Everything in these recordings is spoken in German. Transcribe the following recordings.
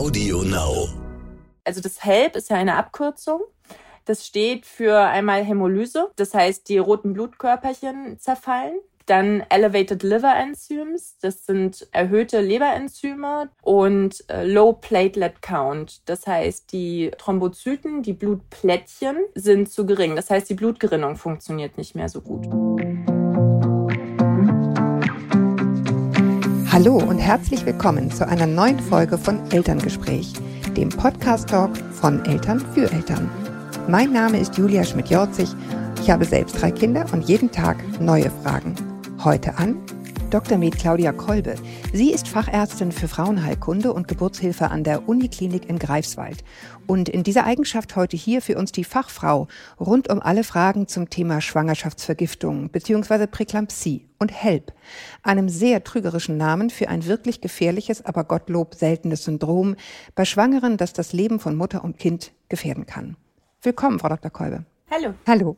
Audio Now. Also das HELP ist ja eine Abkürzung. Das steht für einmal Hämolyse, das heißt, die roten Blutkörperchen zerfallen. Dann Elevated Liver Enzymes, das sind erhöhte Leberenzyme und äh, Low Platelet Count, das heißt, die Thrombozyten, die Blutplättchen sind zu gering. Das heißt, die Blutgerinnung funktioniert nicht mehr so gut. Hallo und herzlich willkommen zu einer neuen Folge von Elterngespräch, dem Podcast-Talk von Eltern für Eltern. Mein Name ist Julia Schmidt-Jorzig. Ich habe selbst drei Kinder und jeden Tag neue Fragen. Heute an Dr. Med Claudia Kolbe. Sie ist Fachärztin für Frauenheilkunde und Geburtshilfe an der Uniklinik in Greifswald. Und in dieser Eigenschaft heute hier für uns die Fachfrau rund um alle Fragen zum Thema Schwangerschaftsvergiftung bzw. Präklampsie und HELP, einem sehr trügerischen Namen für ein wirklich gefährliches, aber Gottlob seltenes Syndrom bei Schwangeren, das das Leben von Mutter und Kind gefährden kann. Willkommen, Frau Dr. Kolbe. Hallo. Hallo.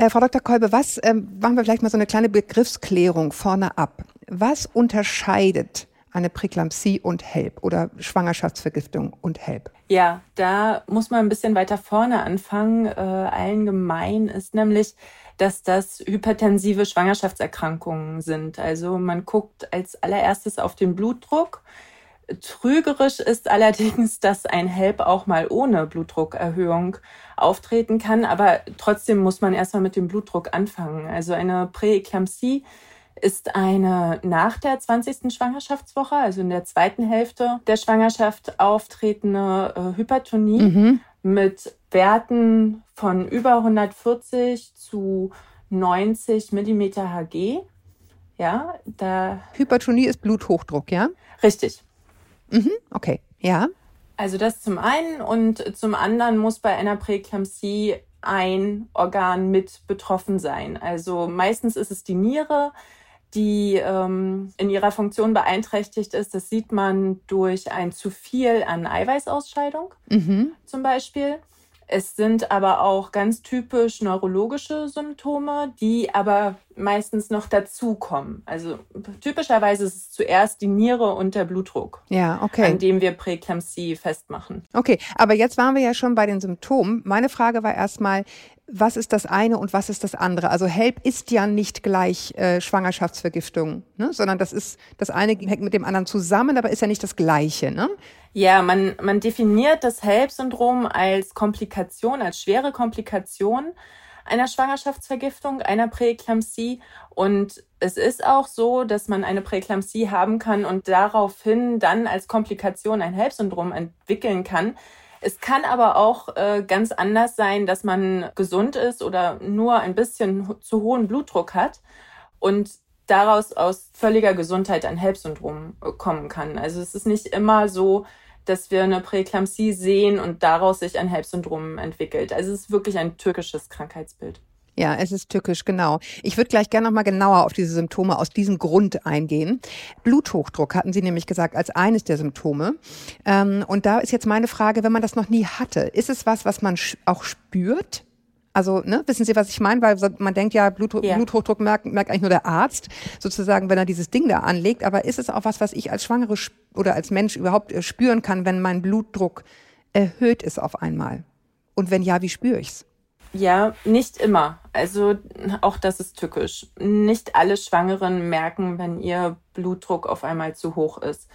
Äh, Frau Dr. Kolbe, was ähm, machen wir vielleicht mal so eine kleine Begriffsklärung vorne ab? Was unterscheidet eine Präklampsie und HELP oder Schwangerschaftsvergiftung und HELP? Ja, da muss man ein bisschen weiter vorne anfangen. Äh, allen gemein ist nämlich, dass das hypertensive Schwangerschaftserkrankungen sind. Also man guckt als allererstes auf den Blutdruck. Trügerisch ist allerdings, dass ein HELP auch mal ohne Blutdruckerhöhung auftreten kann, aber trotzdem muss man erstmal mit dem Blutdruck anfangen. Also eine Präeklampsie ist eine nach der 20. Schwangerschaftswoche, also in der zweiten Hälfte der Schwangerschaft auftretende äh, Hypertonie mhm. mit Werten von über 140 zu 90 Millimeter Hg. Ja, da. Hypertonie ist Bluthochdruck, ja? Richtig. Mhm, okay, ja. Also das zum einen und zum anderen muss bei einer Präeklampsie ein Organ mit betroffen sein. Also meistens ist es die Niere, die ähm, in ihrer Funktion beeinträchtigt ist. Das sieht man durch ein zu viel an Eiweißausscheidung mhm. zum Beispiel. Es sind aber auch ganz typisch neurologische Symptome, die aber meistens noch dazukommen. Also typischerweise ist es zuerst die Niere und der Blutdruck, ja, okay. an dem wir Präklampsie festmachen. Okay, aber jetzt waren wir ja schon bei den Symptomen. Meine Frage war erstmal, was ist das eine und was ist das andere? Also HELP ist ja nicht gleich äh, Schwangerschaftsvergiftung, ne? sondern das ist das eine hängt mit dem anderen zusammen, aber ist ja nicht das gleiche. Ne? Ja, man, man definiert das HELP-Syndrom als Komplikation, als schwere Komplikation einer Schwangerschaftsvergiftung, einer Präeklampsie. Und es ist auch so, dass man eine Präeklampsie haben kann und daraufhin dann als Komplikation ein HELP-Syndrom entwickeln kann. Es kann aber auch äh, ganz anders sein, dass man gesund ist oder nur ein bisschen zu hohen Blutdruck hat und daraus aus völliger Gesundheit ein HELP-Syndrom äh, kommen kann. Also es ist nicht immer so, dass wir eine Präeklampsie sehen und daraus sich ein HELP-Syndrom entwickelt. Also es ist wirklich ein türkisches Krankheitsbild. Ja, es ist tückisch, genau. Ich würde gleich gerne noch mal genauer auf diese Symptome aus diesem Grund eingehen. Bluthochdruck hatten Sie nämlich gesagt als eines der Symptome. Ähm, und da ist jetzt meine Frage, wenn man das noch nie hatte, ist es was, was man auch spürt? Also, ne, wissen Sie, was ich meine? Weil man denkt ja, Blut, ja. Bluthochdruck merkt, merkt eigentlich nur der Arzt, sozusagen, wenn er dieses Ding da anlegt. Aber ist es auch was, was ich als Schwangere oder als Mensch überhaupt äh, spüren kann, wenn mein Blutdruck erhöht ist auf einmal? Und wenn ja, wie spüre ich's? Ja, nicht immer. Also auch das ist tückisch. Nicht alle Schwangeren merken, wenn ihr Blutdruck auf einmal zu hoch ist.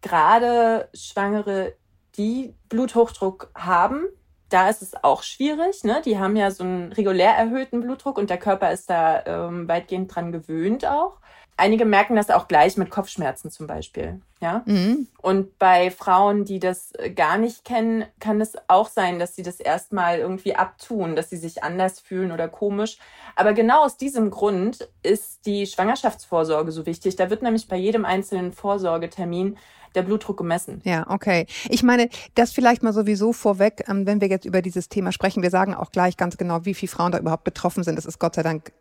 Gerade Schwangere, die Bluthochdruck haben, da ist es auch schwierig. Ne? Die haben ja so einen regulär erhöhten Blutdruck und der Körper ist da ähm, weitgehend dran gewöhnt auch. Einige merken das auch gleich mit Kopfschmerzen zum Beispiel. Ja? Mhm. Und bei Frauen, die das äh, gar nicht kennen, kann es auch sein, dass sie das erstmal irgendwie abtun, dass sie sich anders fühlen oder komisch. Aber genau aus diesem Grund ist die Schwangerschaftsvorsorge so wichtig. Da wird nämlich bei jedem einzelnen Vorsorgetermin der Blutdruck gemessen. Ja, okay. Ich meine, das vielleicht mal sowieso vorweg, ähm, wenn wir jetzt über dieses Thema sprechen. Wir sagen auch gleich ganz genau, wie viele Frauen da überhaupt betroffen sind. Das ist Gott sei Dank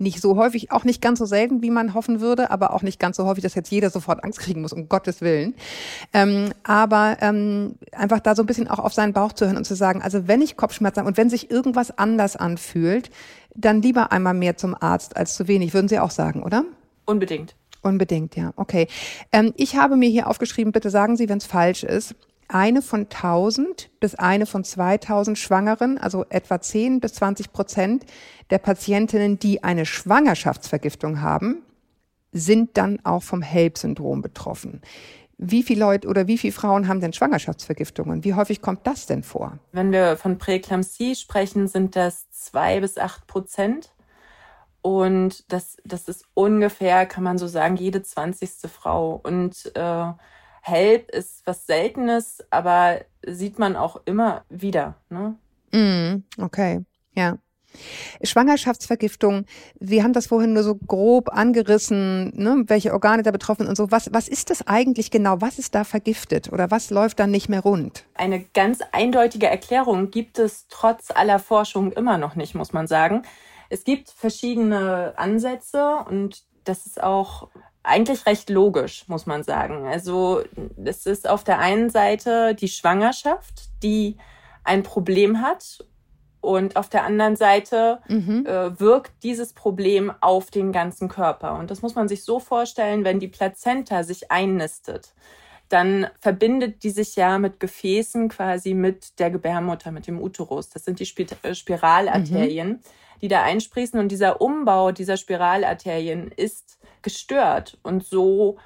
nicht so häufig, auch nicht ganz so selten, wie man hoffen würde, aber auch nicht ganz so häufig, dass jetzt jeder sofort Angst kriegen muss, um Gottes Willen. Ähm, aber ähm, einfach da so ein bisschen auch auf seinen Bauch zu hören und zu sagen, also wenn ich Kopfschmerzen habe und wenn sich irgendwas anders anfühlt, dann lieber einmal mehr zum Arzt als zu wenig, würden Sie auch sagen, oder? Unbedingt. Unbedingt, ja. Okay. Ähm, ich habe mir hier aufgeschrieben, bitte sagen Sie, wenn es falsch ist. eine von 1000 bis eine von 2000 Schwangeren, also etwa 10 bis 20 Prozent der Patientinnen, die eine Schwangerschaftsvergiftung haben, sind dann auch vom HELP-Syndrom betroffen. Wie viele Leute oder wie viele Frauen haben denn Schwangerschaftsvergiftungen? Wie häufig kommt das denn vor? Wenn wir von Präeklampsie sprechen, sind das zwei bis acht Prozent. Und das, das ist ungefähr, kann man so sagen, jede zwanzigste Frau. Und äh, Help ist was Seltenes, aber sieht man auch immer wieder. Ne? Mm, okay, ja. Schwangerschaftsvergiftung, wir haben das vorhin nur so grob angerissen, ne, welche Organe da betroffen sind und so. Was, was ist das eigentlich genau? Was ist da vergiftet oder was läuft dann nicht mehr rund? Eine ganz eindeutige Erklärung gibt es trotz aller Forschung immer noch nicht, muss man sagen. Es gibt verschiedene Ansätze und das ist auch eigentlich recht logisch, muss man sagen. Also es ist auf der einen Seite die Schwangerschaft, die ein Problem hat und auf der anderen Seite mhm. äh, wirkt dieses Problem auf den ganzen Körper. Und das muss man sich so vorstellen, wenn die Plazenta sich einnistet, dann verbindet die sich ja mit Gefäßen quasi mit der Gebärmutter, mit dem Uterus. Das sind die äh, Spiralarterien. Mhm die da einsprießen. Und dieser Umbau dieser Spiralarterien ist gestört. Und so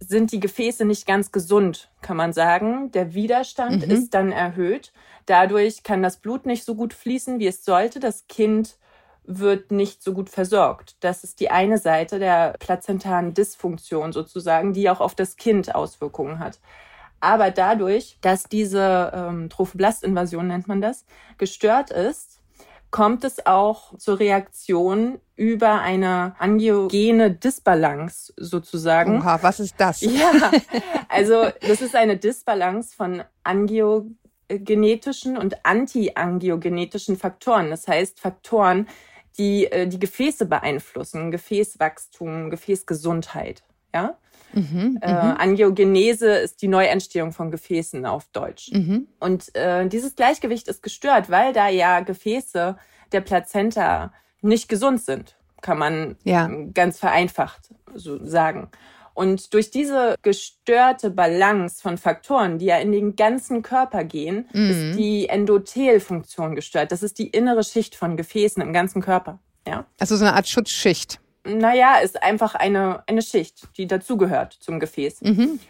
sind die Gefäße nicht ganz gesund, kann man sagen. Der Widerstand mhm. ist dann erhöht. Dadurch kann das Blut nicht so gut fließen, wie es sollte. Das Kind wird nicht so gut versorgt. Das ist die eine Seite der plazentaren Dysfunktion sozusagen, die auch auf das Kind Auswirkungen hat. Aber dadurch, dass diese ähm, Trophoblastinvasion nennt man das, gestört ist, kommt es auch zur Reaktion über eine angiogene Disbalance sozusagen. Oha, was ist das? Ja, also das ist eine Disbalance von angiogenetischen und antiangiogenetischen Faktoren. Das heißt Faktoren, die äh, die Gefäße beeinflussen, Gefäßwachstum, Gefäßgesundheit. Ja. Mhm, äh, mhm. Angiogenese ist die Neuentstehung von Gefäßen auf Deutsch. Mhm. Und äh, dieses Gleichgewicht ist gestört, weil da ja Gefäße der Plazenta nicht gesund sind, kann man ja. ganz vereinfacht so sagen. Und durch diese gestörte Balance von Faktoren, die ja in den ganzen Körper gehen, mhm. ist die Endothelfunktion gestört. Das ist die innere Schicht von Gefäßen im ganzen Körper. Ja? Also so eine Art Schutzschicht. Naja, ist einfach eine, eine Schicht, die dazugehört zum Gefäß. Mhm.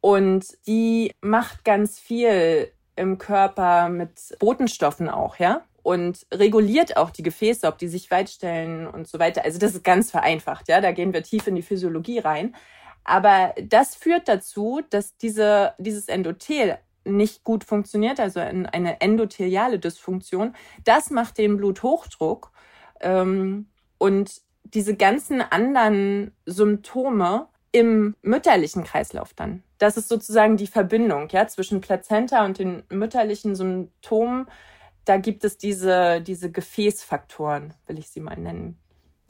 Und die macht ganz viel im Körper mit Botenstoffen auch, ja? Und reguliert auch die Gefäße, ob die sich weitstellen und so weiter. Also das ist ganz vereinfacht, ja? Da gehen wir tief in die Physiologie rein. Aber das führt dazu, dass diese, dieses Endothel nicht gut funktioniert, also eine endotheliale Dysfunktion. Das macht den Bluthochdruck ähm, und diese ganzen anderen Symptome im mütterlichen Kreislauf dann. Das ist sozusagen die Verbindung ja, zwischen Plazenta und den mütterlichen Symptomen. Da gibt es diese, diese Gefäßfaktoren, will ich sie mal nennen.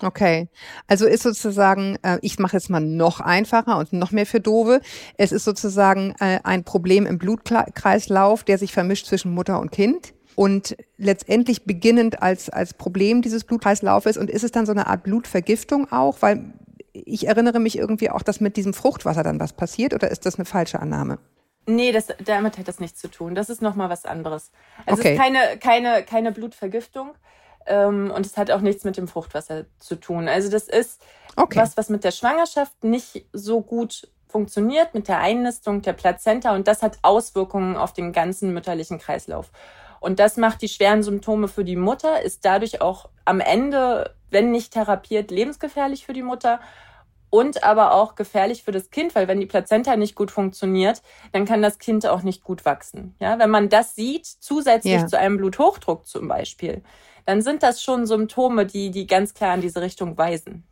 Okay, also ist sozusagen, äh, ich mache jetzt mal noch einfacher und noch mehr für Dove. Es ist sozusagen äh, ein Problem im Blutkreislauf, der sich vermischt zwischen Mutter und Kind und letztendlich beginnend als, als Problem dieses Blutkreislaufes. Und ist es dann so eine Art Blutvergiftung auch? Weil ich erinnere mich irgendwie auch, dass mit diesem Fruchtwasser dann was passiert oder ist das eine falsche Annahme? Nee, das, damit hat das nichts zu tun. Das ist nochmal was anderes. Also okay. es ist keine, keine, keine Blutvergiftung ähm, und es hat auch nichts mit dem Fruchtwasser zu tun. Also das ist okay. was, was mit der Schwangerschaft nicht so gut funktioniert, mit der Einnistung der Plazenta und das hat Auswirkungen auf den ganzen mütterlichen Kreislauf. Und das macht die schweren Symptome für die Mutter, ist dadurch auch am Ende, wenn nicht therapiert, lebensgefährlich für die Mutter und aber auch gefährlich für das Kind, weil wenn die Plazenta nicht gut funktioniert, dann kann das Kind auch nicht gut wachsen. Ja, wenn man das sieht, zusätzlich ja. zu einem Bluthochdruck zum Beispiel, dann sind das schon Symptome, die, die ganz klar in diese Richtung weisen.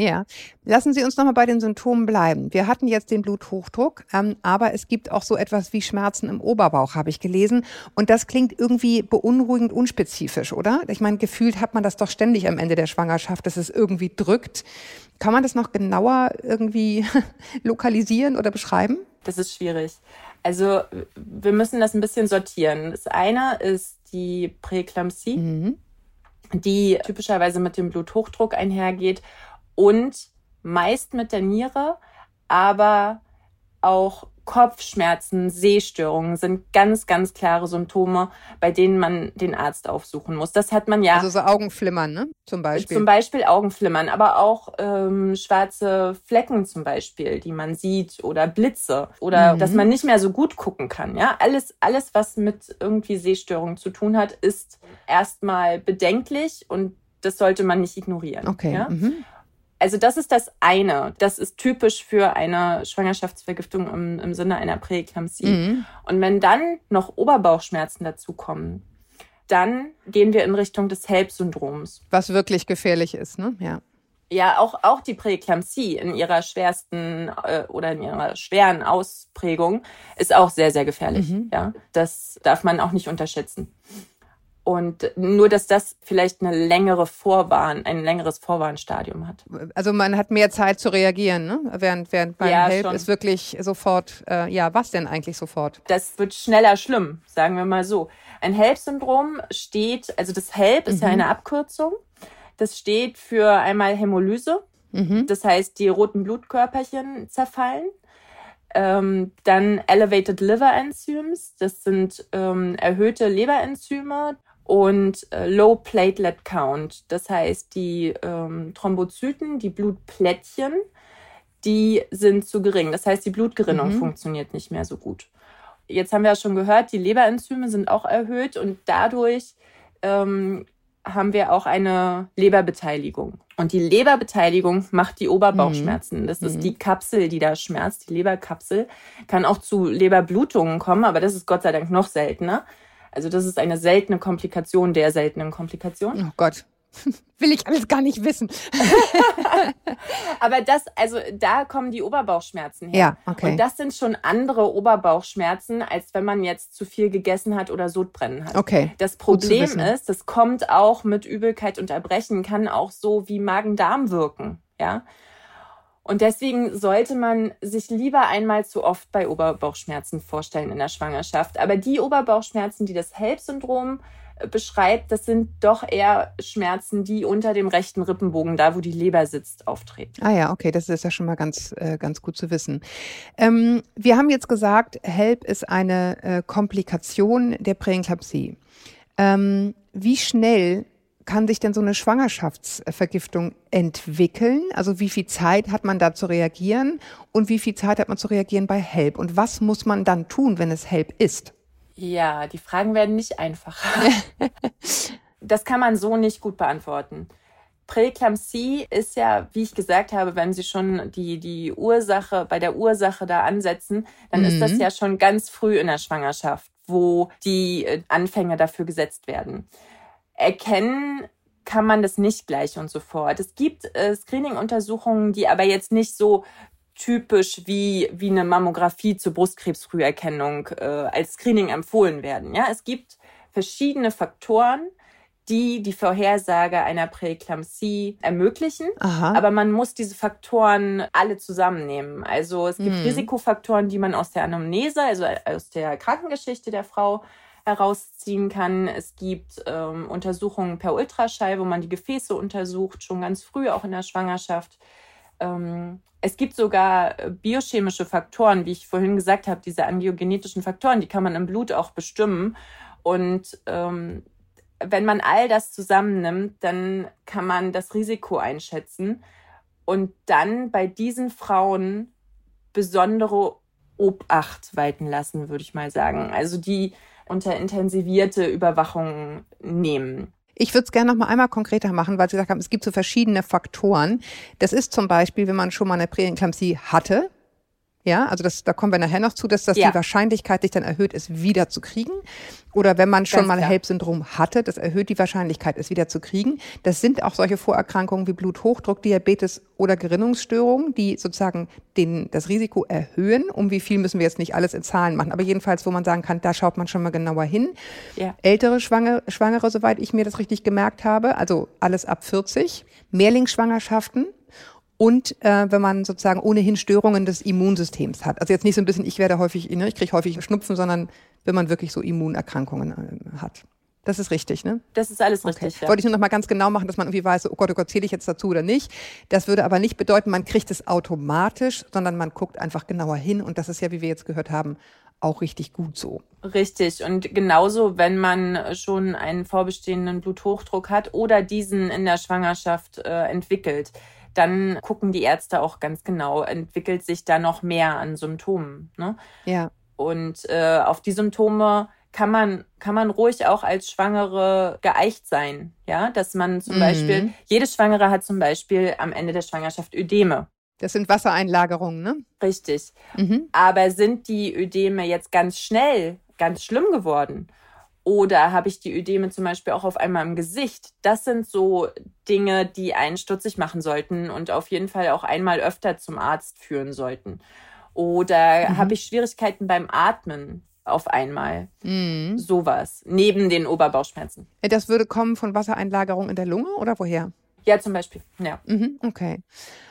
Ja, lassen Sie uns nochmal bei den Symptomen bleiben. Wir hatten jetzt den Bluthochdruck, ähm, aber es gibt auch so etwas wie Schmerzen im Oberbauch, habe ich gelesen. Und das klingt irgendwie beunruhigend unspezifisch, oder? Ich meine, gefühlt hat man das doch ständig am Ende der Schwangerschaft, dass es irgendwie drückt. Kann man das noch genauer irgendwie lokalisieren oder beschreiben? Das ist schwierig. Also wir müssen das ein bisschen sortieren. Das eine ist die Präeklampsie, mhm. die typischerweise mit dem Bluthochdruck einhergeht und meist mit der Niere, aber auch Kopfschmerzen, Sehstörungen sind ganz, ganz klare Symptome, bei denen man den Arzt aufsuchen muss. Das hat man ja. Also so Augenflimmern, ne? Zum Beispiel. Zum Beispiel Augenflimmern, aber auch ähm, schwarze Flecken zum Beispiel, die man sieht, oder Blitze oder mhm. dass man nicht mehr so gut gucken kann. Ja, alles, alles, was mit irgendwie Sehstörungen zu tun hat, ist erstmal bedenklich und das sollte man nicht ignorieren. Okay. Ja? Mhm. Also das ist das eine. Das ist typisch für eine Schwangerschaftsvergiftung im, im Sinne einer Präeklampsie. Mhm. Und wenn dann noch Oberbauchschmerzen dazukommen, dann gehen wir in Richtung des HELP-Syndroms. Was wirklich gefährlich ist, ne? Ja. Ja, auch, auch die Präeklampsie in ihrer schwersten äh, oder in ihrer schweren Ausprägung ist auch sehr, sehr gefährlich. Mhm. Ja, das darf man auch nicht unterschätzen. Und nur, dass das vielleicht eine längere Vorwarn, ein längeres Vorwarnstadium hat. Also man hat mehr Zeit zu reagieren, ne? Während, während beim ja, HELP ist wirklich sofort, äh, ja, was denn eigentlich sofort? Das wird schneller schlimm, sagen wir mal so. Ein HELP-Syndrom steht, also das HELP ist mhm. ja eine Abkürzung. Das steht für einmal Hämolyse. Mhm. Das heißt, die roten Blutkörperchen zerfallen. Ähm, dann Elevated Liver Enzymes, das sind ähm, erhöhte Leberenzyme und äh, Low Platelet Count. Das heißt, die ähm, Thrombozyten, die Blutplättchen, die sind zu gering. Das heißt, die Blutgerinnung mhm. funktioniert nicht mehr so gut. Jetzt haben wir ja schon gehört, die Leberenzyme sind auch erhöht und dadurch ähm, haben wir auch eine Leberbeteiligung. Und die Leberbeteiligung macht die Oberbauchschmerzen. Mhm. Das ist mhm. die Kapsel, die da schmerzt, die Leberkapsel. Kann auch zu Leberblutungen kommen, aber das ist Gott sei Dank noch seltener. Also das ist eine seltene Komplikation der seltenen Komplikation. Oh Gott. Will ich alles gar nicht wissen. Aber das, also da kommen die Oberbauchschmerzen her. Ja, okay. Und das sind schon andere Oberbauchschmerzen, als wenn man jetzt zu viel gegessen hat oder Sodbrennen hat. Okay. Das Problem ist, das kommt auch mit Übelkeit und Erbrechen, kann auch so wie Magen-Darm wirken. Ja. Und deswegen sollte man sich lieber einmal zu oft bei Oberbauchschmerzen vorstellen in der Schwangerschaft. Aber die Oberbauchschmerzen, die das HELP-Syndrom äh, beschreibt, das sind doch eher Schmerzen, die unter dem rechten Rippenbogen, da wo die Leber sitzt, auftreten. Ah ja, okay, das ist ja schon mal ganz, äh, ganz gut zu wissen. Ähm, wir haben jetzt gesagt, HELP ist eine äh, Komplikation der Präeklampsie. Ähm, wie schnell kann sich denn so eine Schwangerschaftsvergiftung entwickeln? Also wie viel Zeit hat man da zu reagieren und wie viel Zeit hat man zu reagieren bei HELP? Und was muss man dann tun, wenn es HELP ist? Ja, die Fragen werden nicht einfacher. das kann man so nicht gut beantworten. Präeklampsie ist ja, wie ich gesagt habe, wenn Sie schon die, die Ursache, bei der Ursache da ansetzen, dann mhm. ist das mhm. ja schon ganz früh in der Schwangerschaft, wo die äh, Anfänge dafür gesetzt werden erkennen kann man das nicht gleich und so fort. Es gibt äh, Screening-Untersuchungen, die aber jetzt nicht so typisch wie, wie eine Mammographie zur Brustkrebsfrüherkennung äh, als Screening empfohlen werden. Ja, es gibt verschiedene Faktoren, die die Vorhersage einer Präeklampsie ermöglichen. Aha. Aber man muss diese Faktoren alle zusammennehmen. Also es gibt hm. Risikofaktoren, die man aus der Anamnese, also aus der Krankengeschichte der Frau herausziehen kann. Es gibt ähm, Untersuchungen per Ultraschall, wo man die Gefäße untersucht, schon ganz früh, auch in der Schwangerschaft. Ähm, es gibt sogar äh, biochemische Faktoren, wie ich vorhin gesagt habe, diese angiogenetischen Faktoren, die kann man im Blut auch bestimmen. Und ähm, wenn man all das zusammennimmt, dann kann man das Risiko einschätzen und dann bei diesen Frauen besondere Obacht walten lassen, würde ich mal sagen. Also die unter intensivierte Überwachung nehmen. Ich würde es gerne noch mal einmal konkreter machen, weil Sie gesagt haben, es gibt so verschiedene Faktoren. Das ist zum Beispiel, wenn man schon mal eine Präeklampsie hatte, ja, also das, da kommen wir nachher noch zu, dass das ja. die Wahrscheinlichkeit sich dann erhöht, es wieder zu kriegen. Oder wenn man schon Ganz mal HELP-Syndrom hatte, das erhöht die Wahrscheinlichkeit, es wieder zu kriegen. Das sind auch solche Vorerkrankungen wie Bluthochdruck, Diabetes oder Gerinnungsstörungen, die sozusagen den, das Risiko erhöhen. Um wie viel müssen wir jetzt nicht alles in Zahlen machen. Aber jedenfalls, wo man sagen kann, da schaut man schon mal genauer hin. Ja. Ältere Schwangere, Schwangere, soweit ich mir das richtig gemerkt habe, also alles ab 40. Mehrlingsschwangerschaften und äh, wenn man sozusagen ohnehin Störungen des Immunsystems hat. Also jetzt nicht so ein bisschen, ich werde häufig, ne, ich kriege häufig Schnupfen, sondern wenn man wirklich so Immunerkrankungen äh, hat. Das ist richtig, ne? Das ist alles richtig, okay. ja. Wollte ich nur noch mal ganz genau machen, dass man irgendwie weiß, oh Gott, oh Gott, zähle ich jetzt dazu oder nicht. Das würde aber nicht bedeuten, man kriegt es automatisch, sondern man guckt einfach genauer hin und das ist ja, wie wir jetzt gehört haben, auch richtig gut so. Richtig. Und genauso, wenn man schon einen vorbestehenden Bluthochdruck hat oder diesen in der Schwangerschaft äh, entwickelt, dann gucken die Ärzte auch ganz genau, entwickelt sich da noch mehr an Symptomen. Ne? Ja. Und äh, auf die Symptome kann man, kann man ruhig auch als Schwangere geeicht sein. Ja, dass man zum mhm. Beispiel, jede Schwangere hat zum Beispiel am Ende der Schwangerschaft Ödeme. Das sind Wassereinlagerungen, ne? Richtig. Mhm. Aber sind die Ödeme jetzt ganz schnell ganz schlimm geworden? Oder habe ich die Ödeme zum Beispiel auch auf einmal im Gesicht? Das sind so Dinge, die einen stutzig machen sollten und auf jeden Fall auch einmal öfter zum Arzt führen sollten. Oder mhm. habe ich Schwierigkeiten beim Atmen auf einmal? Mhm. Sowas. Neben den Oberbauchschmerzen. Das würde kommen von Wassereinlagerung in der Lunge oder woher? Ja, zum Beispiel. Ja. Mhm, okay.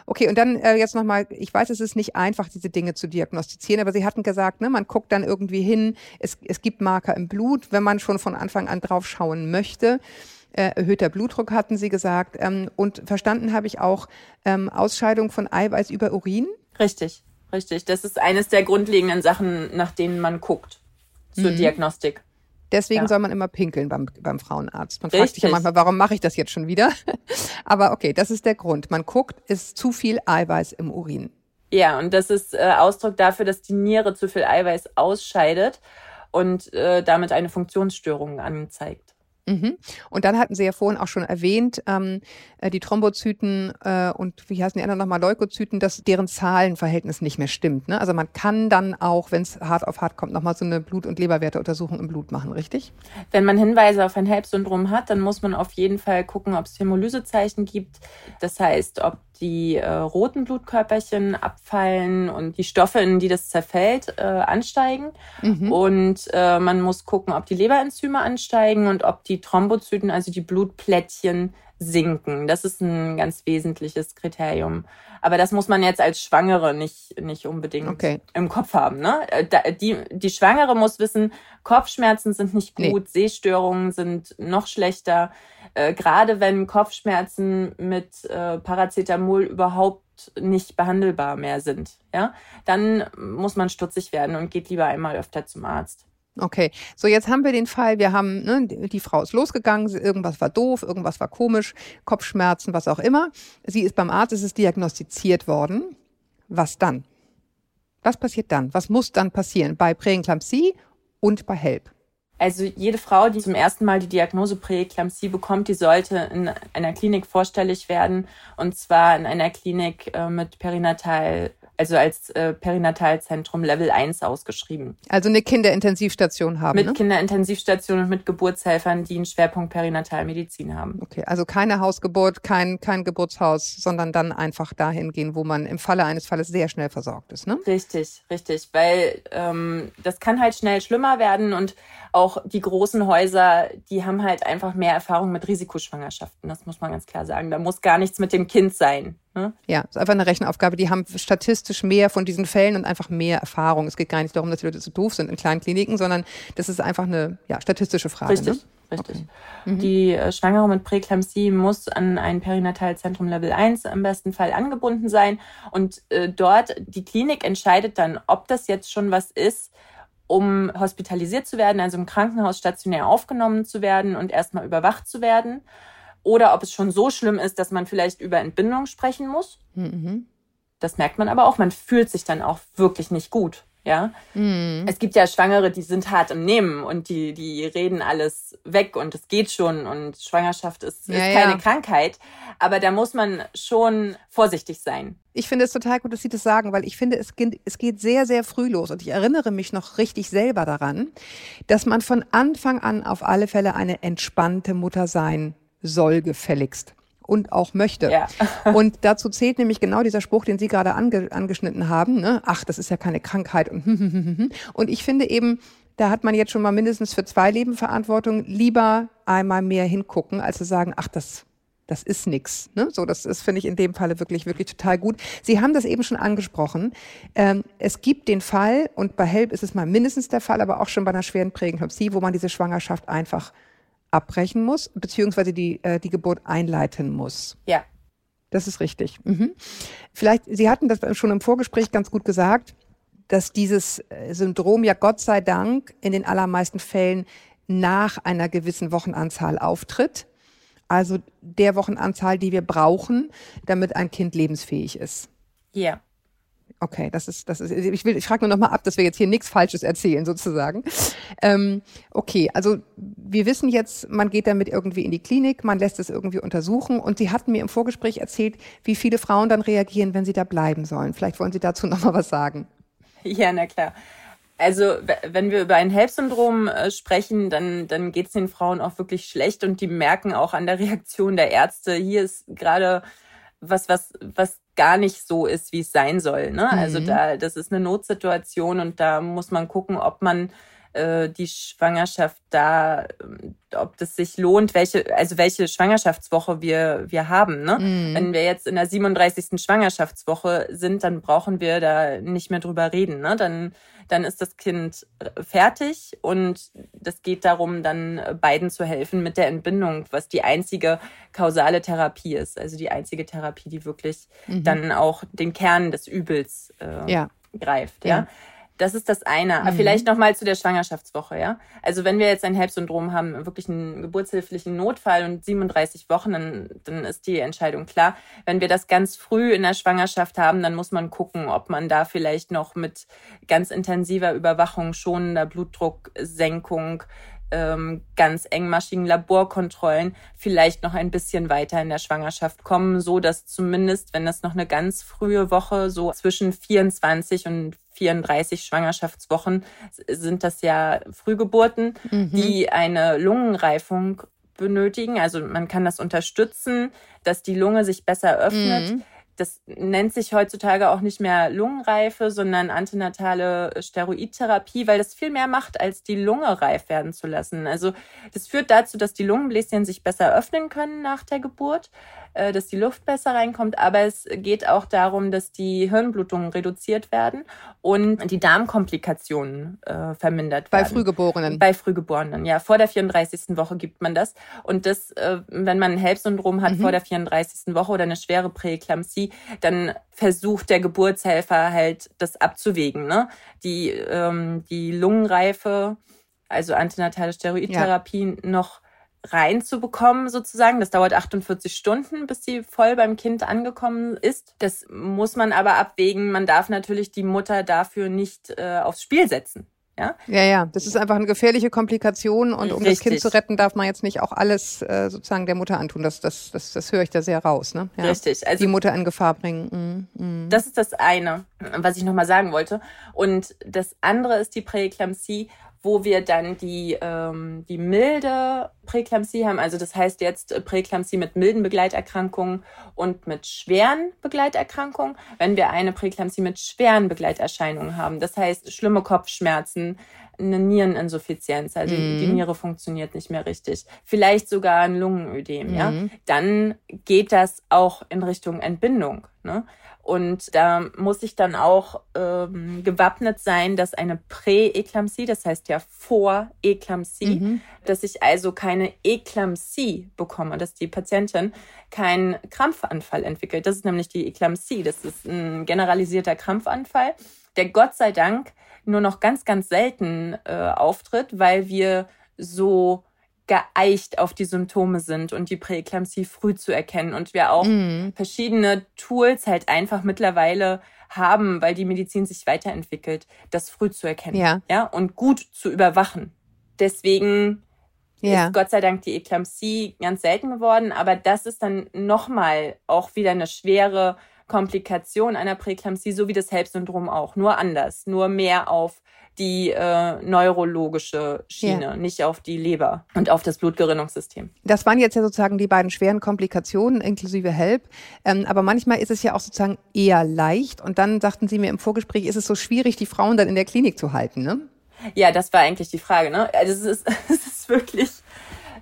Okay, und dann äh, jetzt nochmal, ich weiß, es ist nicht einfach, diese Dinge zu diagnostizieren, aber Sie hatten gesagt, ne, man guckt dann irgendwie hin, es, es gibt Marker im Blut, wenn man schon von Anfang an drauf schauen möchte. Äh, erhöhter Blutdruck hatten Sie gesagt. Ähm, und verstanden habe ich auch ähm, Ausscheidung von Eiweiß über Urin. Richtig, richtig. Das ist eines der grundlegenden Sachen, nach denen man guckt zur mhm. Diagnostik. Deswegen ja. soll man immer pinkeln beim, beim Frauenarzt. Man Richtig. fragt sich ja manchmal, warum mache ich das jetzt schon wieder? Aber okay, das ist der Grund. Man guckt, ist zu viel Eiweiß im Urin. Ja, und das ist äh, Ausdruck dafür, dass die Niere zu viel Eiweiß ausscheidet und äh, damit eine Funktionsstörung anzeigt. Mhm. Und dann hatten Sie ja vorhin auch schon erwähnt, ähm, äh, die Thrombozyten äh, und wie heißen die anderen nochmal, Leukozyten, dass deren Zahlenverhältnis nicht mehr stimmt. Ne? Also man kann dann auch, wenn es hart auf hart kommt, nochmal so eine Blut- und Leberwerteuntersuchung im Blut machen, richtig? Wenn man Hinweise auf ein HELP-Syndrom hat, dann muss man auf jeden Fall gucken, ob es Hämolysezeichen gibt. Das heißt, ob die äh, roten Blutkörperchen abfallen und die Stoffe, in die das zerfällt, äh, ansteigen. Mhm. Und äh, man muss gucken, ob die Leberenzyme ansteigen und ob die Thrombozyten, also die Blutplättchen, sinken. Das ist ein ganz wesentliches Kriterium. Aber das muss man jetzt als Schwangere nicht, nicht unbedingt okay. im Kopf haben. Ne? Äh, die, die Schwangere muss wissen, Kopfschmerzen sind nicht gut, nee. Sehstörungen sind noch schlechter. Äh, gerade wenn Kopfschmerzen mit äh, Paracetamol überhaupt nicht behandelbar mehr sind, ja, dann muss man stutzig werden und geht lieber einmal öfter zum Arzt. Okay, so jetzt haben wir den Fall, wir haben, ne, die Frau ist losgegangen, irgendwas war doof, irgendwas war komisch, Kopfschmerzen, was auch immer. Sie ist beim Arzt, es ist diagnostiziert worden. Was dann? Was passiert dann? Was muss dann passieren bei Präeklampsie und bei HELP? Also jede Frau, die zum ersten Mal die Diagnose Präeklampsie bekommt, die sollte in einer Klinik vorstellig werden. Und zwar in einer Klinik äh, mit Perinatal also als äh, Perinatalzentrum Level 1 ausgeschrieben. Also eine Kinderintensivstation haben. Mit ne? Kinderintensivstation und mit Geburtshelfern, die einen Schwerpunkt Perinatalmedizin haben. Okay, also keine Hausgeburt, kein, kein Geburtshaus, sondern dann einfach dahin gehen, wo man im Falle eines Falles sehr schnell versorgt ist, ne? Richtig, richtig. Weil ähm, das kann halt schnell schlimmer werden und auch die großen Häuser, die haben halt einfach mehr Erfahrung mit Risikoschwangerschaften. Das muss man ganz klar sagen. Da muss gar nichts mit dem Kind sein. Ne? Ja, ist einfach eine Rechenaufgabe. Die haben statistisch mehr von diesen Fällen und einfach mehr Erfahrung. Es geht gar nicht darum, dass die Leute so doof sind in kleinen Kliniken, sondern das ist einfach eine ja, statistische Frage. Richtig. Ne? Richtig. Okay. Mhm. Die äh, Schwangere mit Präklampsie muss an ein Perinatalzentrum Level 1 im besten Fall angebunden sein. Und äh, dort, die Klinik entscheidet dann, ob das jetzt schon was ist, um hospitalisiert zu werden, also im Krankenhaus stationär aufgenommen zu werden und erstmal überwacht zu werden. Oder ob es schon so schlimm ist, dass man vielleicht über Entbindung sprechen muss. Mhm. Das merkt man aber auch. Man fühlt sich dann auch wirklich nicht gut. Ja, mhm. es gibt ja Schwangere, die sind hart im Nehmen und die, die reden alles weg und es geht schon und Schwangerschaft ist, ja, ist keine ja. Krankheit. Aber da muss man schon vorsichtig sein. Ich finde es total gut, dass Sie das sagen, weil ich finde, es geht, es geht sehr, sehr früh los. Und ich erinnere mich noch richtig selber daran, dass man von Anfang an auf alle Fälle eine entspannte Mutter sein soll, gefälligst und auch möchte. Ja. und dazu zählt nämlich genau dieser Spruch, den Sie gerade ange, angeschnitten haben. Ne? Ach, das ist ja keine Krankheit. Und, und ich finde eben, da hat man jetzt schon mal mindestens für zwei Leben Verantwortung. Lieber einmal mehr hingucken, als zu sagen, ach, das das ist nix. Ne? So, das ist, finde ich, in dem Falle wirklich, wirklich total gut. Sie haben das eben schon angesprochen. Ähm, es gibt den Fall, und bei HELP ist es mal mindestens der Fall, aber auch schon bei einer schweren Präeklampsie, wo man diese Schwangerschaft einfach abbrechen muss, beziehungsweise die, äh, die Geburt einleiten muss. Ja. Das ist richtig. Mhm. Vielleicht, Sie hatten das schon im Vorgespräch ganz gut gesagt, dass dieses äh, Syndrom ja Gott sei Dank in den allermeisten Fällen nach einer gewissen Wochenanzahl auftritt. Also der Wochenanzahl, die wir brauchen, damit ein Kind lebensfähig ist. Ja. Okay, das ist, das ist, ich will, ich frage nur noch mal ab, dass wir jetzt hier nichts Falsches erzählen, sozusagen. Ähm, okay, also wir wissen jetzt, man geht damit irgendwie in die Klinik, man lässt es irgendwie untersuchen und Sie hatten mir im Vorgespräch erzählt, wie viele Frauen dann reagieren, wenn sie da bleiben sollen. Vielleicht wollen Sie dazu noch mal was sagen. Ja, na klar. Also wenn wir über ein HELP-Syndrom äh, sprechen, dann, dann geht es den Frauen auch wirklich schlecht und die merken auch an der Reaktion der Ärzte, hier ist gerade was, was, was gar nicht so ist, wie es sein soll. Ne? Also mhm. Also da, das ist eine Notsituation und da muss man gucken, ob man äh, die Schwangerschaft da, ob das sich lohnt, welche, also welche Schwangerschaftswoche wir, wir haben. Ne? Mhm. Wenn wir jetzt in der 37. Schwangerschaftswoche sind, dann brauchen wir da nicht mehr drüber reden. Ne? Dann, dann ist das Kind fertig und das geht darum, dann beiden zu helfen mit der Entbindung, was die einzige kausale Therapie ist. Also die einzige Therapie, die wirklich mhm. dann auch den Kern des Übels äh, ja. greift. ja. ja. Das ist das eine. Mhm. Vielleicht noch mal zu der Schwangerschaftswoche, ja. Also wenn wir jetzt ein HELP-Syndrom haben, wirklich einen geburtshilflichen Notfall und 37 Wochen, dann, dann ist die Entscheidung klar. Wenn wir das ganz früh in der Schwangerschaft haben, dann muss man gucken, ob man da vielleicht noch mit ganz intensiver Überwachung, schonender Blutdrucksenkung, ähm, ganz engmaschigen Laborkontrollen vielleicht noch ein bisschen weiter in der Schwangerschaft kommen, so dass zumindest, wenn das noch eine ganz frühe Woche, so zwischen 24 und 34 Schwangerschaftswochen sind das ja Frühgeburten, mhm. die eine Lungenreifung benötigen. Also man kann das unterstützen, dass die Lunge sich besser öffnet. Mhm das nennt sich heutzutage auch nicht mehr Lungenreife, sondern antinatale Steroidtherapie, weil das viel mehr macht, als die Lunge reif werden zu lassen. Also das führt dazu, dass die Lungenbläschen sich besser öffnen können nach der Geburt, äh, dass die Luft besser reinkommt, aber es geht auch darum, dass die Hirnblutungen reduziert werden und die Darmkomplikationen äh, vermindert werden. Bei Frühgeborenen. Bei Frühgeborenen, ja. Vor der 34. Woche gibt man das. Und das, äh, wenn man ein HELP-Syndrom hat mhm. vor der 34. Woche oder eine schwere Präeklampsie, dann versucht der Geburtshelfer halt das abzuwägen. Ne? Die, ähm, die Lungenreife, also antinatale Steroidtherapie, ja. noch reinzubekommen sozusagen. Das dauert 48 Stunden, bis sie voll beim Kind angekommen ist. Das muss man aber abwägen. Man darf natürlich die Mutter dafür nicht äh, aufs Spiel setzen. Ja? ja, ja, das ist einfach eine gefährliche Komplikation und um Richtig. das Kind zu retten, darf man jetzt nicht auch alles äh, sozusagen der Mutter antun. Das, das, das, das höre ich da sehr raus. Ne? Ja. Richtig. Also, die Mutter in Gefahr bringen. Mm, mm. Das ist das eine, was ich nochmal sagen wollte. Und das andere ist die Präeklampsie wo wir dann die, ähm, die milde Präklampsie haben. Also das heißt jetzt Präklampsie mit milden Begleiterkrankungen und mit schweren Begleiterkrankungen. Wenn wir eine Präklampsie mit schweren Begleiterscheinungen haben, das heißt schlimme Kopfschmerzen, eine Niereninsuffizienz, also mhm. die Niere funktioniert nicht mehr richtig, vielleicht sogar ein Lungenödem, mhm. ja, dann geht das auch in Richtung Entbindung. Ne? Und da muss ich dann auch ähm, gewappnet sein, dass eine Prä-Eklampsie, das heißt ja Vor-Eklampsie, mhm. dass ich also keine Eklampsie bekomme, dass die Patientin keinen Krampfanfall entwickelt. Das ist nämlich die Eklampsie. Das ist ein generalisierter Krampfanfall, der Gott sei Dank nur noch ganz, ganz selten äh, auftritt, weil wir so geeicht auf die Symptome sind und die Präeklampsie früh zu erkennen und wir auch mhm. verschiedene Tools halt einfach mittlerweile haben, weil die Medizin sich weiterentwickelt, das früh zu erkennen, ja, ja und gut zu überwachen. Deswegen ja. ist Gott sei Dank die Eklampsie ganz selten geworden, aber das ist dann nochmal auch wieder eine schwere Komplikation einer Präeklampsie, so wie das HELP-Syndrom auch, nur anders, nur mehr auf die äh, neurologische Schiene, ja. nicht auf die Leber und auf das Blutgerinnungssystem. Das waren jetzt ja sozusagen die beiden schweren Komplikationen inklusive HELP. Ähm, aber manchmal ist es ja auch sozusagen eher leicht. Und dann sagten Sie mir im Vorgespräch, ist es so schwierig, die Frauen dann in der Klinik zu halten, ne? Ja, das war eigentlich die Frage. Ne? Also es ist, es ist wirklich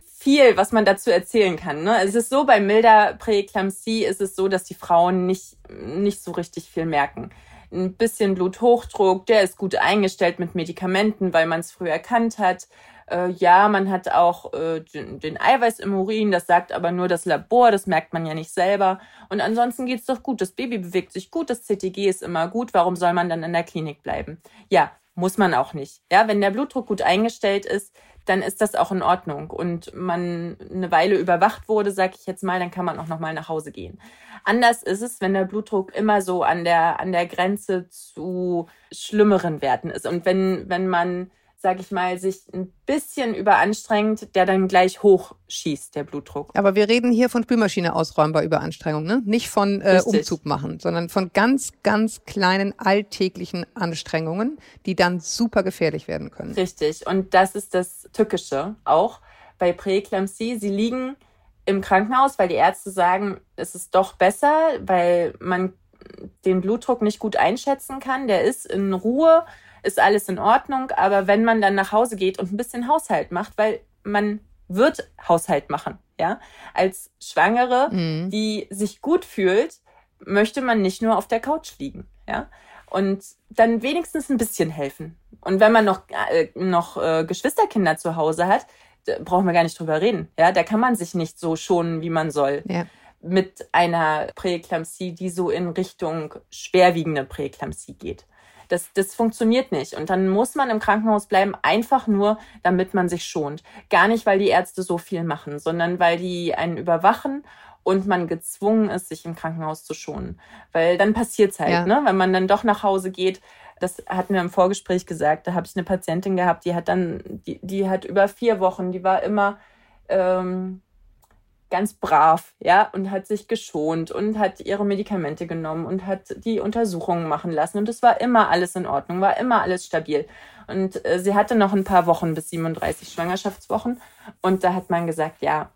viel, was man dazu erzählen kann. Ne? Es ist so, bei milder Präeklampsie ist es so, dass die Frauen nicht, nicht so richtig viel merken ein bisschen Bluthochdruck, der ist gut eingestellt mit Medikamenten, weil man es früh erkannt hat. Äh, ja, man hat auch äh, den, den Eiweiß im Urin, das sagt aber nur das Labor, das merkt man ja nicht selber. Und ansonsten geht's doch gut. Das Baby bewegt sich gut, das CTG ist immer gut. Warum soll man dann in der Klinik bleiben? Ja, muss man auch nicht. Ja, wenn der Blutdruck gut eingestellt ist, dann ist das auch in Ordnung und man eine Weile überwacht wurde, sag ich jetzt mal, dann kann man auch noch mal nach Hause gehen. Anders ist es, wenn der Blutdruck immer so an der an der Grenze zu schlimmeren Werten ist und wenn wenn man sag ich mal, sich ein bisschen überanstrengt, der dann gleich hochschießt, der Blutdruck. Aber wir reden hier von Spülmaschine ausräumen bei Überanstrengung, ne? Nicht von äh, Umzug machen, sondern von ganz, ganz kleinen alltäglichen Anstrengungen, die dann super gefährlich werden können. Richtig. Und das ist das Tückische auch bei Präeklampsie. Sie liegen im Krankenhaus, weil die Ärzte sagen, es ist doch besser, weil man den Blutdruck nicht gut einschätzen kann. Der ist in Ruhe ist alles in Ordnung. Aber wenn man dann nach Hause geht und ein bisschen Haushalt macht, weil man wird Haushalt machen, ja, als Schwangere, mhm. die sich gut fühlt, möchte man nicht nur auf der Couch liegen, ja, und dann wenigstens ein bisschen helfen. Und wenn man noch äh, noch äh, Geschwisterkinder zu Hause hat, brauchen wir gar nicht drüber reden, ja, da kann man sich nicht so schonen, wie man soll. Ja. Mit einer Präeklampsie, die so in Richtung schwerwiegende Präeklampsie geht. Das, das funktioniert nicht. Und dann muss man im Krankenhaus bleiben, einfach nur, damit man sich schont. Gar nicht, weil die Ärzte so viel machen, sondern weil die einen überwachen und man gezwungen ist, sich im Krankenhaus zu schonen. Weil dann passiert's halt, ja. ne? Wenn man dann doch nach Hause geht, das hatten wir im Vorgespräch gesagt, da habe ich eine Patientin gehabt, die hat dann, die, die hat über vier Wochen, die war immer ähm, ganz brav, ja, und hat sich geschont und hat ihre Medikamente genommen und hat die Untersuchungen machen lassen. Und es war immer alles in Ordnung, war immer alles stabil. Und äh, sie hatte noch ein paar Wochen bis 37 Schwangerschaftswochen. Und da hat man gesagt, ja,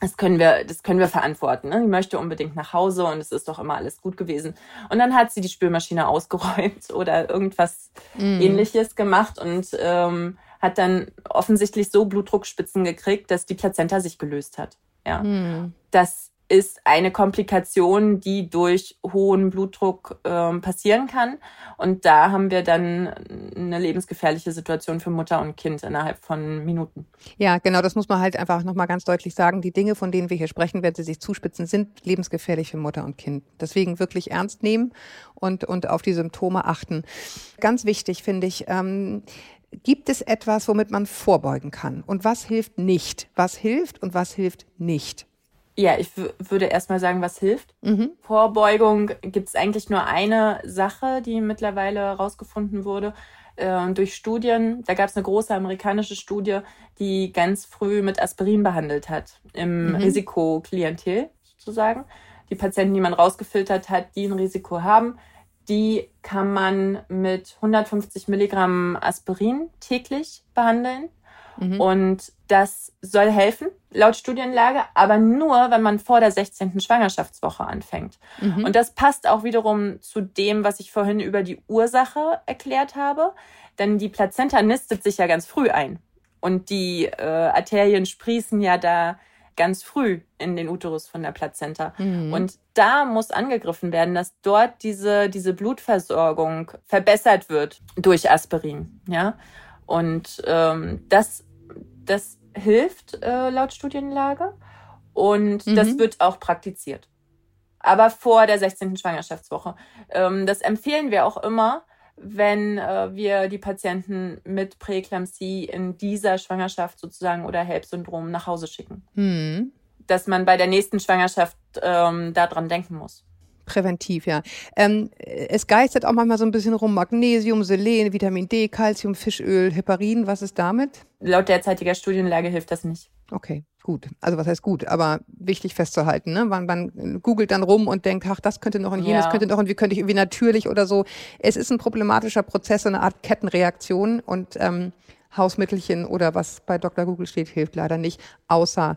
das können wir, das können wir verantworten. Ne? Die möchte unbedingt nach Hause und es ist doch immer alles gut gewesen. Und dann hat sie die Spülmaschine ausgeräumt oder irgendwas mm. ähnliches gemacht und ähm, hat dann offensichtlich so Blutdruckspitzen gekriegt, dass die Plazenta sich gelöst hat. Ja. Hm. Das ist eine Komplikation, die durch hohen Blutdruck äh, passieren kann. Und da haben wir dann eine lebensgefährliche Situation für Mutter und Kind innerhalb von Minuten. Ja, genau, das muss man halt einfach nochmal ganz deutlich sagen. Die Dinge, von denen wir hier sprechen, wenn sie sich zuspitzen, sind lebensgefährlich für Mutter und Kind. Deswegen wirklich ernst nehmen und, und auf die Symptome achten. Ganz wichtig finde ich, ähm, Gibt es etwas, womit man vorbeugen kann? Und was hilft nicht? Was hilft und was hilft nicht? Ja, ich würde erstmal sagen, was hilft. Mhm. Vorbeugung gibt es eigentlich nur eine Sache, die mittlerweile herausgefunden wurde äh, durch Studien. Da gab es eine große amerikanische Studie, die ganz früh mit Aspirin behandelt hat, im mhm. Risikoklientel sozusagen. Die Patienten, die man rausgefiltert hat, die ein Risiko haben, die kann man mit 150 Milligramm Aspirin täglich behandeln. Mhm. Und das soll helfen, laut Studienlage, aber nur, wenn man vor der 16. Schwangerschaftswoche anfängt. Mhm. Und das passt auch wiederum zu dem, was ich vorhin über die Ursache erklärt habe. Denn die Plazenta nistet sich ja ganz früh ein. Und die äh, Arterien sprießen ja da ganz früh in den Uterus von der Plazenta. Mhm. Und da muss angegriffen werden, dass dort diese, diese Blutversorgung verbessert wird durch Aspirin. Ja. Und ähm, das, das hilft äh, laut Studienlage. Und mhm. das wird auch praktiziert. Aber vor der 16. Schwangerschaftswoche. Ähm, das empfehlen wir auch immer, wenn äh, wir die Patienten mit Präeklampsie in dieser Schwangerschaft sozusagen oder HELP-Syndrom nach Hause schicken. Hm. Dass man bei der nächsten Schwangerschaft ähm, daran denken muss. Präventiv, ja. Ähm, es geistert auch manchmal so ein bisschen rum Magnesium, Selen, Vitamin D, Calcium, Fischöl, Heparin. Was ist damit? Laut derzeitiger Studienlage hilft das nicht. Okay, gut. Also was heißt gut? Aber wichtig festzuhalten. Ne? Man, man googelt dann rum und denkt, ach, das könnte noch und jenes ja. könnte noch und wie könnte ich irgendwie natürlich oder so. Es ist ein problematischer Prozess, eine Art Kettenreaktion und ähm, Hausmittelchen oder was bei Dr. Google steht, hilft leider nicht, außer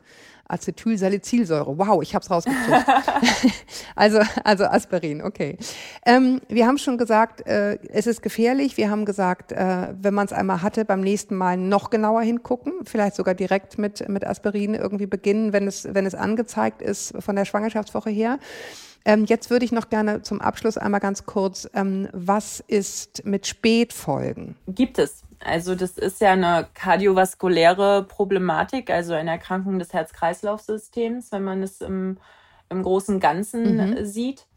Acetylsalicylsäure. Wow, ich habe es rausgekriegt. also, also Aspirin, okay. Ähm, wir haben schon gesagt, äh, es ist gefährlich. Wir haben gesagt, äh, wenn man es einmal hatte, beim nächsten Mal noch genauer hingucken, vielleicht sogar direkt mit, mit Aspirin irgendwie beginnen, wenn es, wenn es angezeigt ist von der Schwangerschaftswoche her. Ähm, jetzt würde ich noch gerne zum Abschluss einmal ganz kurz, ähm, was ist mit Spätfolgen? Gibt es. Also das ist ja eine kardiovaskuläre Problematik, also eine Erkrankung des Herz-Kreislauf-Systems, wenn man es im, im großen Ganzen mhm. sieht.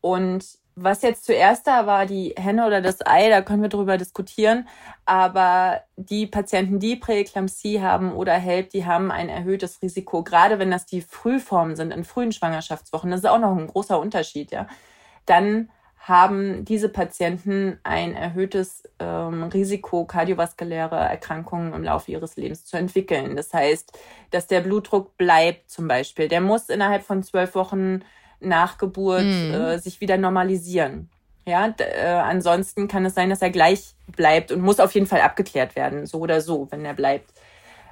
Und was jetzt zuerst da war, die Henne oder das Ei, da können wir drüber diskutieren. Aber die Patienten, die Präeklampsie haben oder HELP, die haben ein erhöhtes Risiko, gerade wenn das die Frühformen sind, in frühen Schwangerschaftswochen. Das ist auch noch ein großer Unterschied, ja. Dann haben diese Patienten ein erhöhtes ähm, Risiko, kardiovaskuläre Erkrankungen im Laufe ihres Lebens zu entwickeln. Das heißt, dass der Blutdruck bleibt zum Beispiel. Der muss innerhalb von zwölf Wochen nach Geburt mhm. äh, sich wieder normalisieren. Ja, äh, ansonsten kann es sein, dass er gleich bleibt und muss auf jeden Fall abgeklärt werden, so oder so, wenn er bleibt.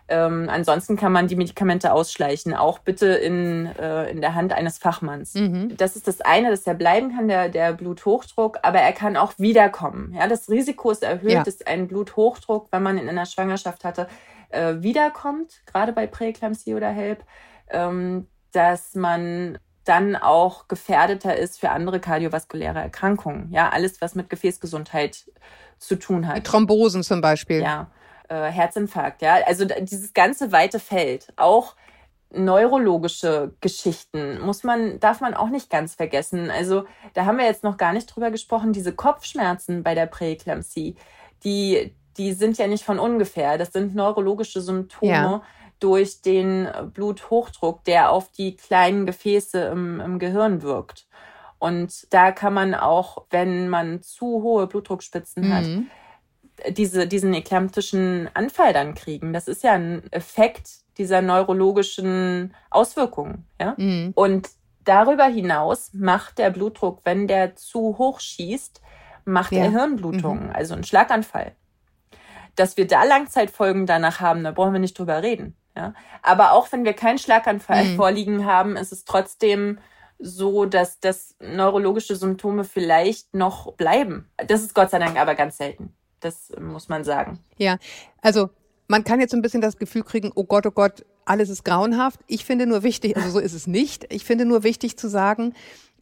Ähm, ansonsten kann man die Medikamente ausschleichen, auch bitte in, äh, in der Hand eines Fachmanns. Mhm. Das ist das eine, dass er bleiben kann, der, der Bluthochdruck, aber er kann auch wiederkommen. Ja, das Risiko ist erhöht, ja. dass ein Bluthochdruck, wenn man ihn in einer Schwangerschaft hatte, äh, wiederkommt, gerade bei Präeklampsie oder HELP, ähm, dass man dann auch gefährdeter ist für andere kardiovaskuläre Erkrankungen. Ja, alles, was mit Gefäßgesundheit zu tun hat. Mit Thrombosen zum Beispiel. Ja, äh, Herzinfarkt. Ja, also dieses ganze weite Feld. Auch neurologische Geschichten muss man, darf man auch nicht ganz vergessen. Also da haben wir jetzt noch gar nicht drüber gesprochen. Diese Kopfschmerzen bei der Präeklampsie, die, die sind ja nicht von ungefähr. Das sind neurologische Symptome. Ja durch den Bluthochdruck, der auf die kleinen Gefäße im, im Gehirn wirkt. Und da kann man auch, wenn man zu hohe Blutdruckspitzen mhm. hat, diese, diesen eklamptischen Anfall dann kriegen. Das ist ja ein Effekt dieser neurologischen Auswirkungen. Ja? Mhm. Und darüber hinaus macht der Blutdruck, wenn der zu hoch schießt, macht ja. er Hirnblutungen, mhm. also einen Schlaganfall. Dass wir da Langzeitfolgen danach haben, da brauchen wir nicht drüber reden. Ja? Aber auch wenn wir keinen Schlaganfall mhm. vorliegen haben, ist es trotzdem so, dass das neurologische Symptome vielleicht noch bleiben. Das ist Gott sei Dank aber ganz selten. Das muss man sagen. Ja, also man kann jetzt ein bisschen das Gefühl kriegen, oh Gott, oh Gott, alles ist grauenhaft. Ich finde nur wichtig, also so ist es nicht. Ich finde nur wichtig zu sagen,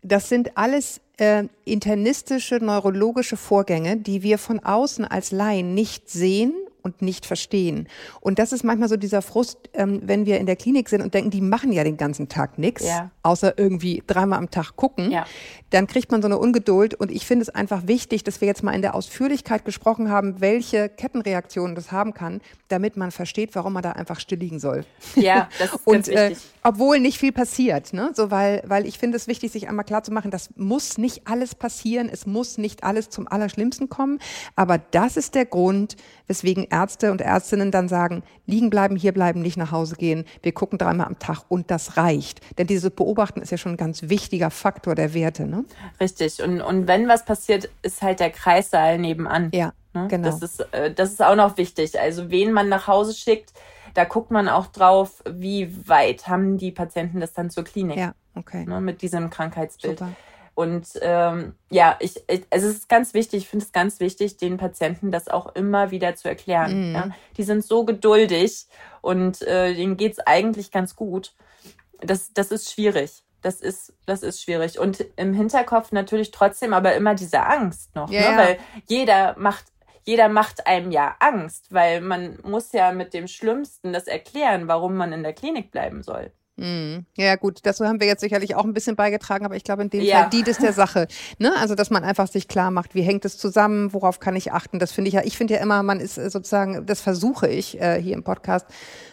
das sind alles äh, internistische, neurologische Vorgänge, die wir von außen als Laien nicht sehen und nicht verstehen. Und das ist manchmal so dieser Frust, ähm, wenn wir in der Klinik sind und denken, die machen ja den ganzen Tag nichts, ja. außer irgendwie dreimal am Tag gucken, ja. dann kriegt man so eine Ungeduld. Und ich finde es einfach wichtig, dass wir jetzt mal in der Ausführlichkeit gesprochen haben, welche Kettenreaktionen das haben kann, damit man versteht, warum man da einfach still liegen soll. Ja, das ist und, äh, obwohl nicht viel passiert, ne? So weil, weil ich finde es wichtig, sich einmal klar zu machen, das muss nicht alles passieren, es muss nicht alles zum Allerschlimmsten kommen, aber das ist der Grund, weswegen Ärzte und Ärztinnen dann sagen, liegen bleiben, hier bleiben, nicht nach Hause gehen. Wir gucken dreimal am Tag und das reicht. Denn dieses Beobachten ist ja schon ein ganz wichtiger Faktor der Werte. Ne? Richtig. Und, und wenn was passiert, ist halt der Kreissaal nebenan. Ja, ne? genau. Das ist, äh, das ist auch noch wichtig. Also wen man nach Hause schickt, da guckt man auch drauf, wie weit haben die Patienten das dann zur Klinik. Ja, okay. Ne, mit diesem Krankheitsbild. Super. Und ähm, ja, ich, ich, es ist ganz wichtig, ich finde es ganz wichtig, den Patienten das auch immer wieder zu erklären. Mhm. Ja? Die sind so geduldig und äh, denen geht's eigentlich ganz gut. Das, das ist schwierig. Das ist, das ist schwierig. Und im Hinterkopf natürlich trotzdem aber immer diese Angst noch, yeah. ne? weil jeder macht jeder macht einem ja Angst, weil man muss ja mit dem Schlimmsten das erklären, warum man in der Klinik bleiben soll. Mhm. Ja, gut, dazu haben wir jetzt sicherlich auch ein bisschen beigetragen, aber ich glaube, in dem ja. Fall dient es der Sache. Ne? Also, dass man einfach sich klar macht, wie hängt es zusammen, worauf kann ich achten. Das finde ich ja, ich finde ja immer, man ist sozusagen, das versuche ich äh, hier im Podcast,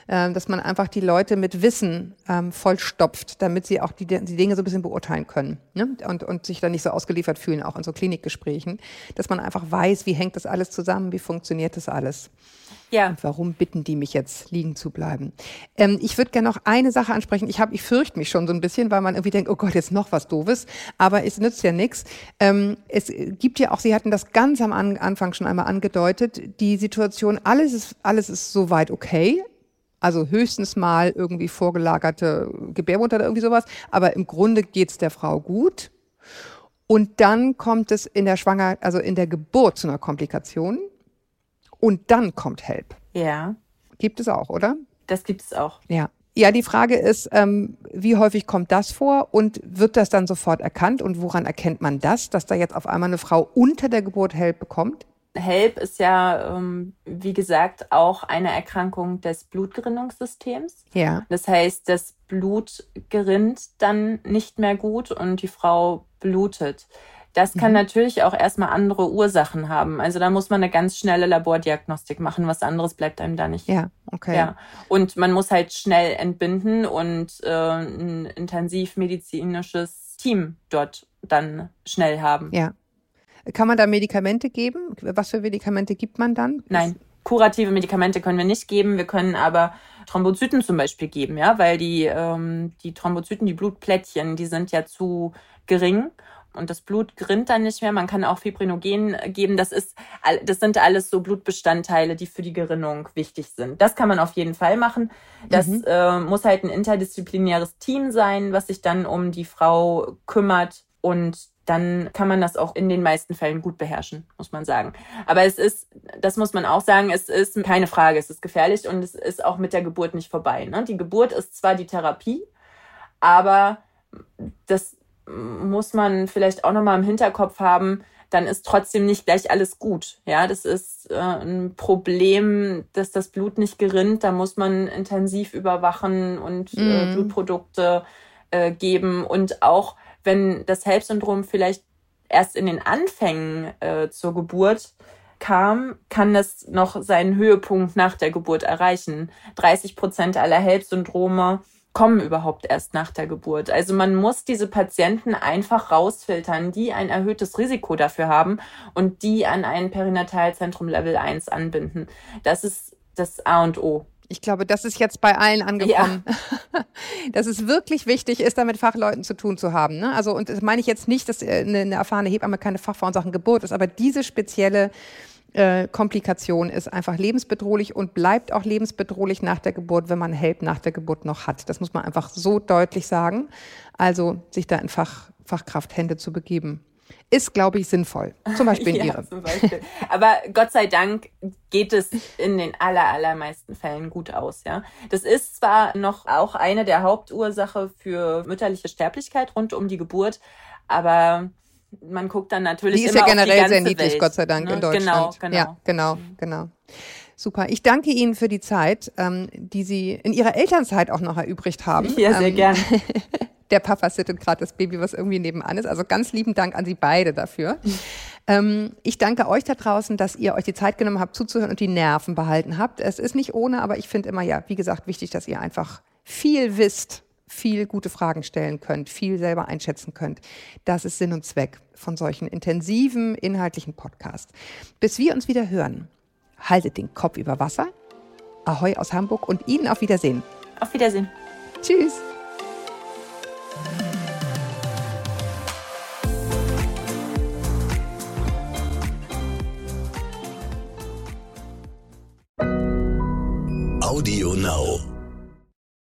äh, dass man einfach die Leute mit Wissen ähm, vollstopft, damit sie auch die, die Dinge so ein bisschen beurteilen können ne? und, und sich dann nicht so ausgeliefert fühlen, auch in so Klinikgesprächen. Dass man einfach weiß, wie hängt das alles zusammen, wie funktioniert das alles. Ja. Und warum bitten die mich jetzt liegen zu bleiben? Ähm, ich würde gerne noch eine Sache ansprechen. Ich habe, ich fürchte mich schon so ein bisschen, weil man irgendwie denkt, oh Gott, jetzt noch was Doofes. Aber es nützt ja nichts. Ähm, es gibt ja auch, Sie hatten das ganz am Anfang schon einmal angedeutet, die Situation, alles ist, alles ist soweit okay. Also höchstens mal irgendwie vorgelagerte Gebärmutter oder irgendwie sowas. Aber im Grunde geht's der Frau gut. Und dann kommt es in der Schwanger, also in der Geburt zu einer Komplikation und dann kommt Help. Ja. Gibt es auch, oder? Das gibt es auch. Ja. Ja, die Frage ist, ähm, wie häufig kommt das vor und wird das dann sofort erkannt und woran erkennt man das, dass da jetzt auf einmal eine Frau unter der Geburt Help bekommt? HELP ist ja, ähm, wie gesagt, auch eine Erkrankung des Blutgerinnungssystems. Ja. Das heißt, das Blut gerinnt dann nicht mehr gut und die Frau blutet. Das kann mhm. natürlich auch erstmal andere Ursachen haben. Also da muss man eine ganz schnelle Labordiagnostik machen. Was anderes bleibt einem da nicht. Ja, okay. Ja. Und man muss halt schnell entbinden und äh, ein intensivmedizinisches Team dort dann schnell haben. Ja. Kann man da Medikamente geben? Was für Medikamente gibt man dann? Nein. Kurative Medikamente können wir nicht geben. Wir können aber Thrombozyten zum Beispiel geben, ja, weil die, ähm, die Thrombozyten, die Blutplättchen, die sind ja zu gering und das Blut grinnt dann nicht mehr. Man kann auch Fibrinogen geben. Das ist, das sind alles so Blutbestandteile, die für die Gerinnung wichtig sind. Das kann man auf jeden Fall machen. Das mhm. äh, muss halt ein interdisziplinäres Team sein, was sich dann um die Frau kümmert und dann kann man das auch in den meisten Fällen gut beherrschen, muss man sagen. Aber es ist, das muss man auch sagen, es ist keine Frage, es ist gefährlich und es ist auch mit der Geburt nicht vorbei. Ne? Die Geburt ist zwar die Therapie, aber das muss man vielleicht auch nochmal im Hinterkopf haben, dann ist trotzdem nicht gleich alles gut. Ja, das ist äh, ein Problem, dass das Blut nicht gerinnt. Da muss man intensiv überwachen und äh, mhm. Blutprodukte äh, geben und auch wenn das HELP-Syndrom vielleicht erst in den Anfängen äh, zur Geburt kam, kann es noch seinen Höhepunkt nach der Geburt erreichen. 30 Prozent aller HELP-Syndrome kommen überhaupt erst nach der Geburt. Also man muss diese Patienten einfach rausfiltern, die ein erhöhtes Risiko dafür haben und die an ein Perinatalzentrum Level 1 anbinden. Das ist das A und O. Ich glaube, das ist jetzt bei allen angekommen, ja. dass es wirklich wichtig ist, da mit Fachleuten zu tun zu haben. Ne? Also, und das meine ich jetzt nicht, dass äh, eine, eine erfahrene Hebamme keine Fachfrau in Sachen Geburt ist, aber diese spezielle äh, Komplikation ist einfach lebensbedrohlich und bleibt auch lebensbedrohlich nach der Geburt, wenn man Help nach der Geburt noch hat. Das muss man einfach so deutlich sagen. Also sich da in Fach, Fachkrafthände zu begeben ist, glaube ich, sinnvoll. Zum Beispiel in ja, Ihre. Zum Beispiel. Aber Gott sei Dank geht es in den aller, allermeisten Fällen gut aus, ja. Das ist zwar noch auch eine der Hauptursache für mütterliche Sterblichkeit rund um die Geburt, aber man guckt dann natürlich die ist ja generell sehr niedlich, Welt, Gott sei Dank, ne? in Deutschland. Genau, genau. Ja, genau, mhm. genau. Super. Ich danke Ihnen für die Zeit, ähm, die Sie in Ihrer Elternzeit auch noch erübrigt haben. Ja, sehr ähm, gern. der Papa sittet gerade das Baby, was irgendwie nebenan ist. Also ganz lieben Dank an Sie beide dafür. Ähm, ich danke euch da draußen, dass ihr euch die Zeit genommen habt, zuzuhören und die Nerven behalten habt. Es ist nicht ohne, aber ich finde immer, ja, wie gesagt, wichtig, dass ihr einfach viel wisst, viel gute Fragen stellen könnt, viel selber einschätzen könnt. Das ist Sinn und Zweck von solchen intensiven, inhaltlichen Podcasts. Bis wir uns wieder hören, haltet den Kopf über Wasser. Ahoi aus Hamburg und Ihnen auf Wiedersehen. Auf Wiedersehen. Tschüss. Audio Now.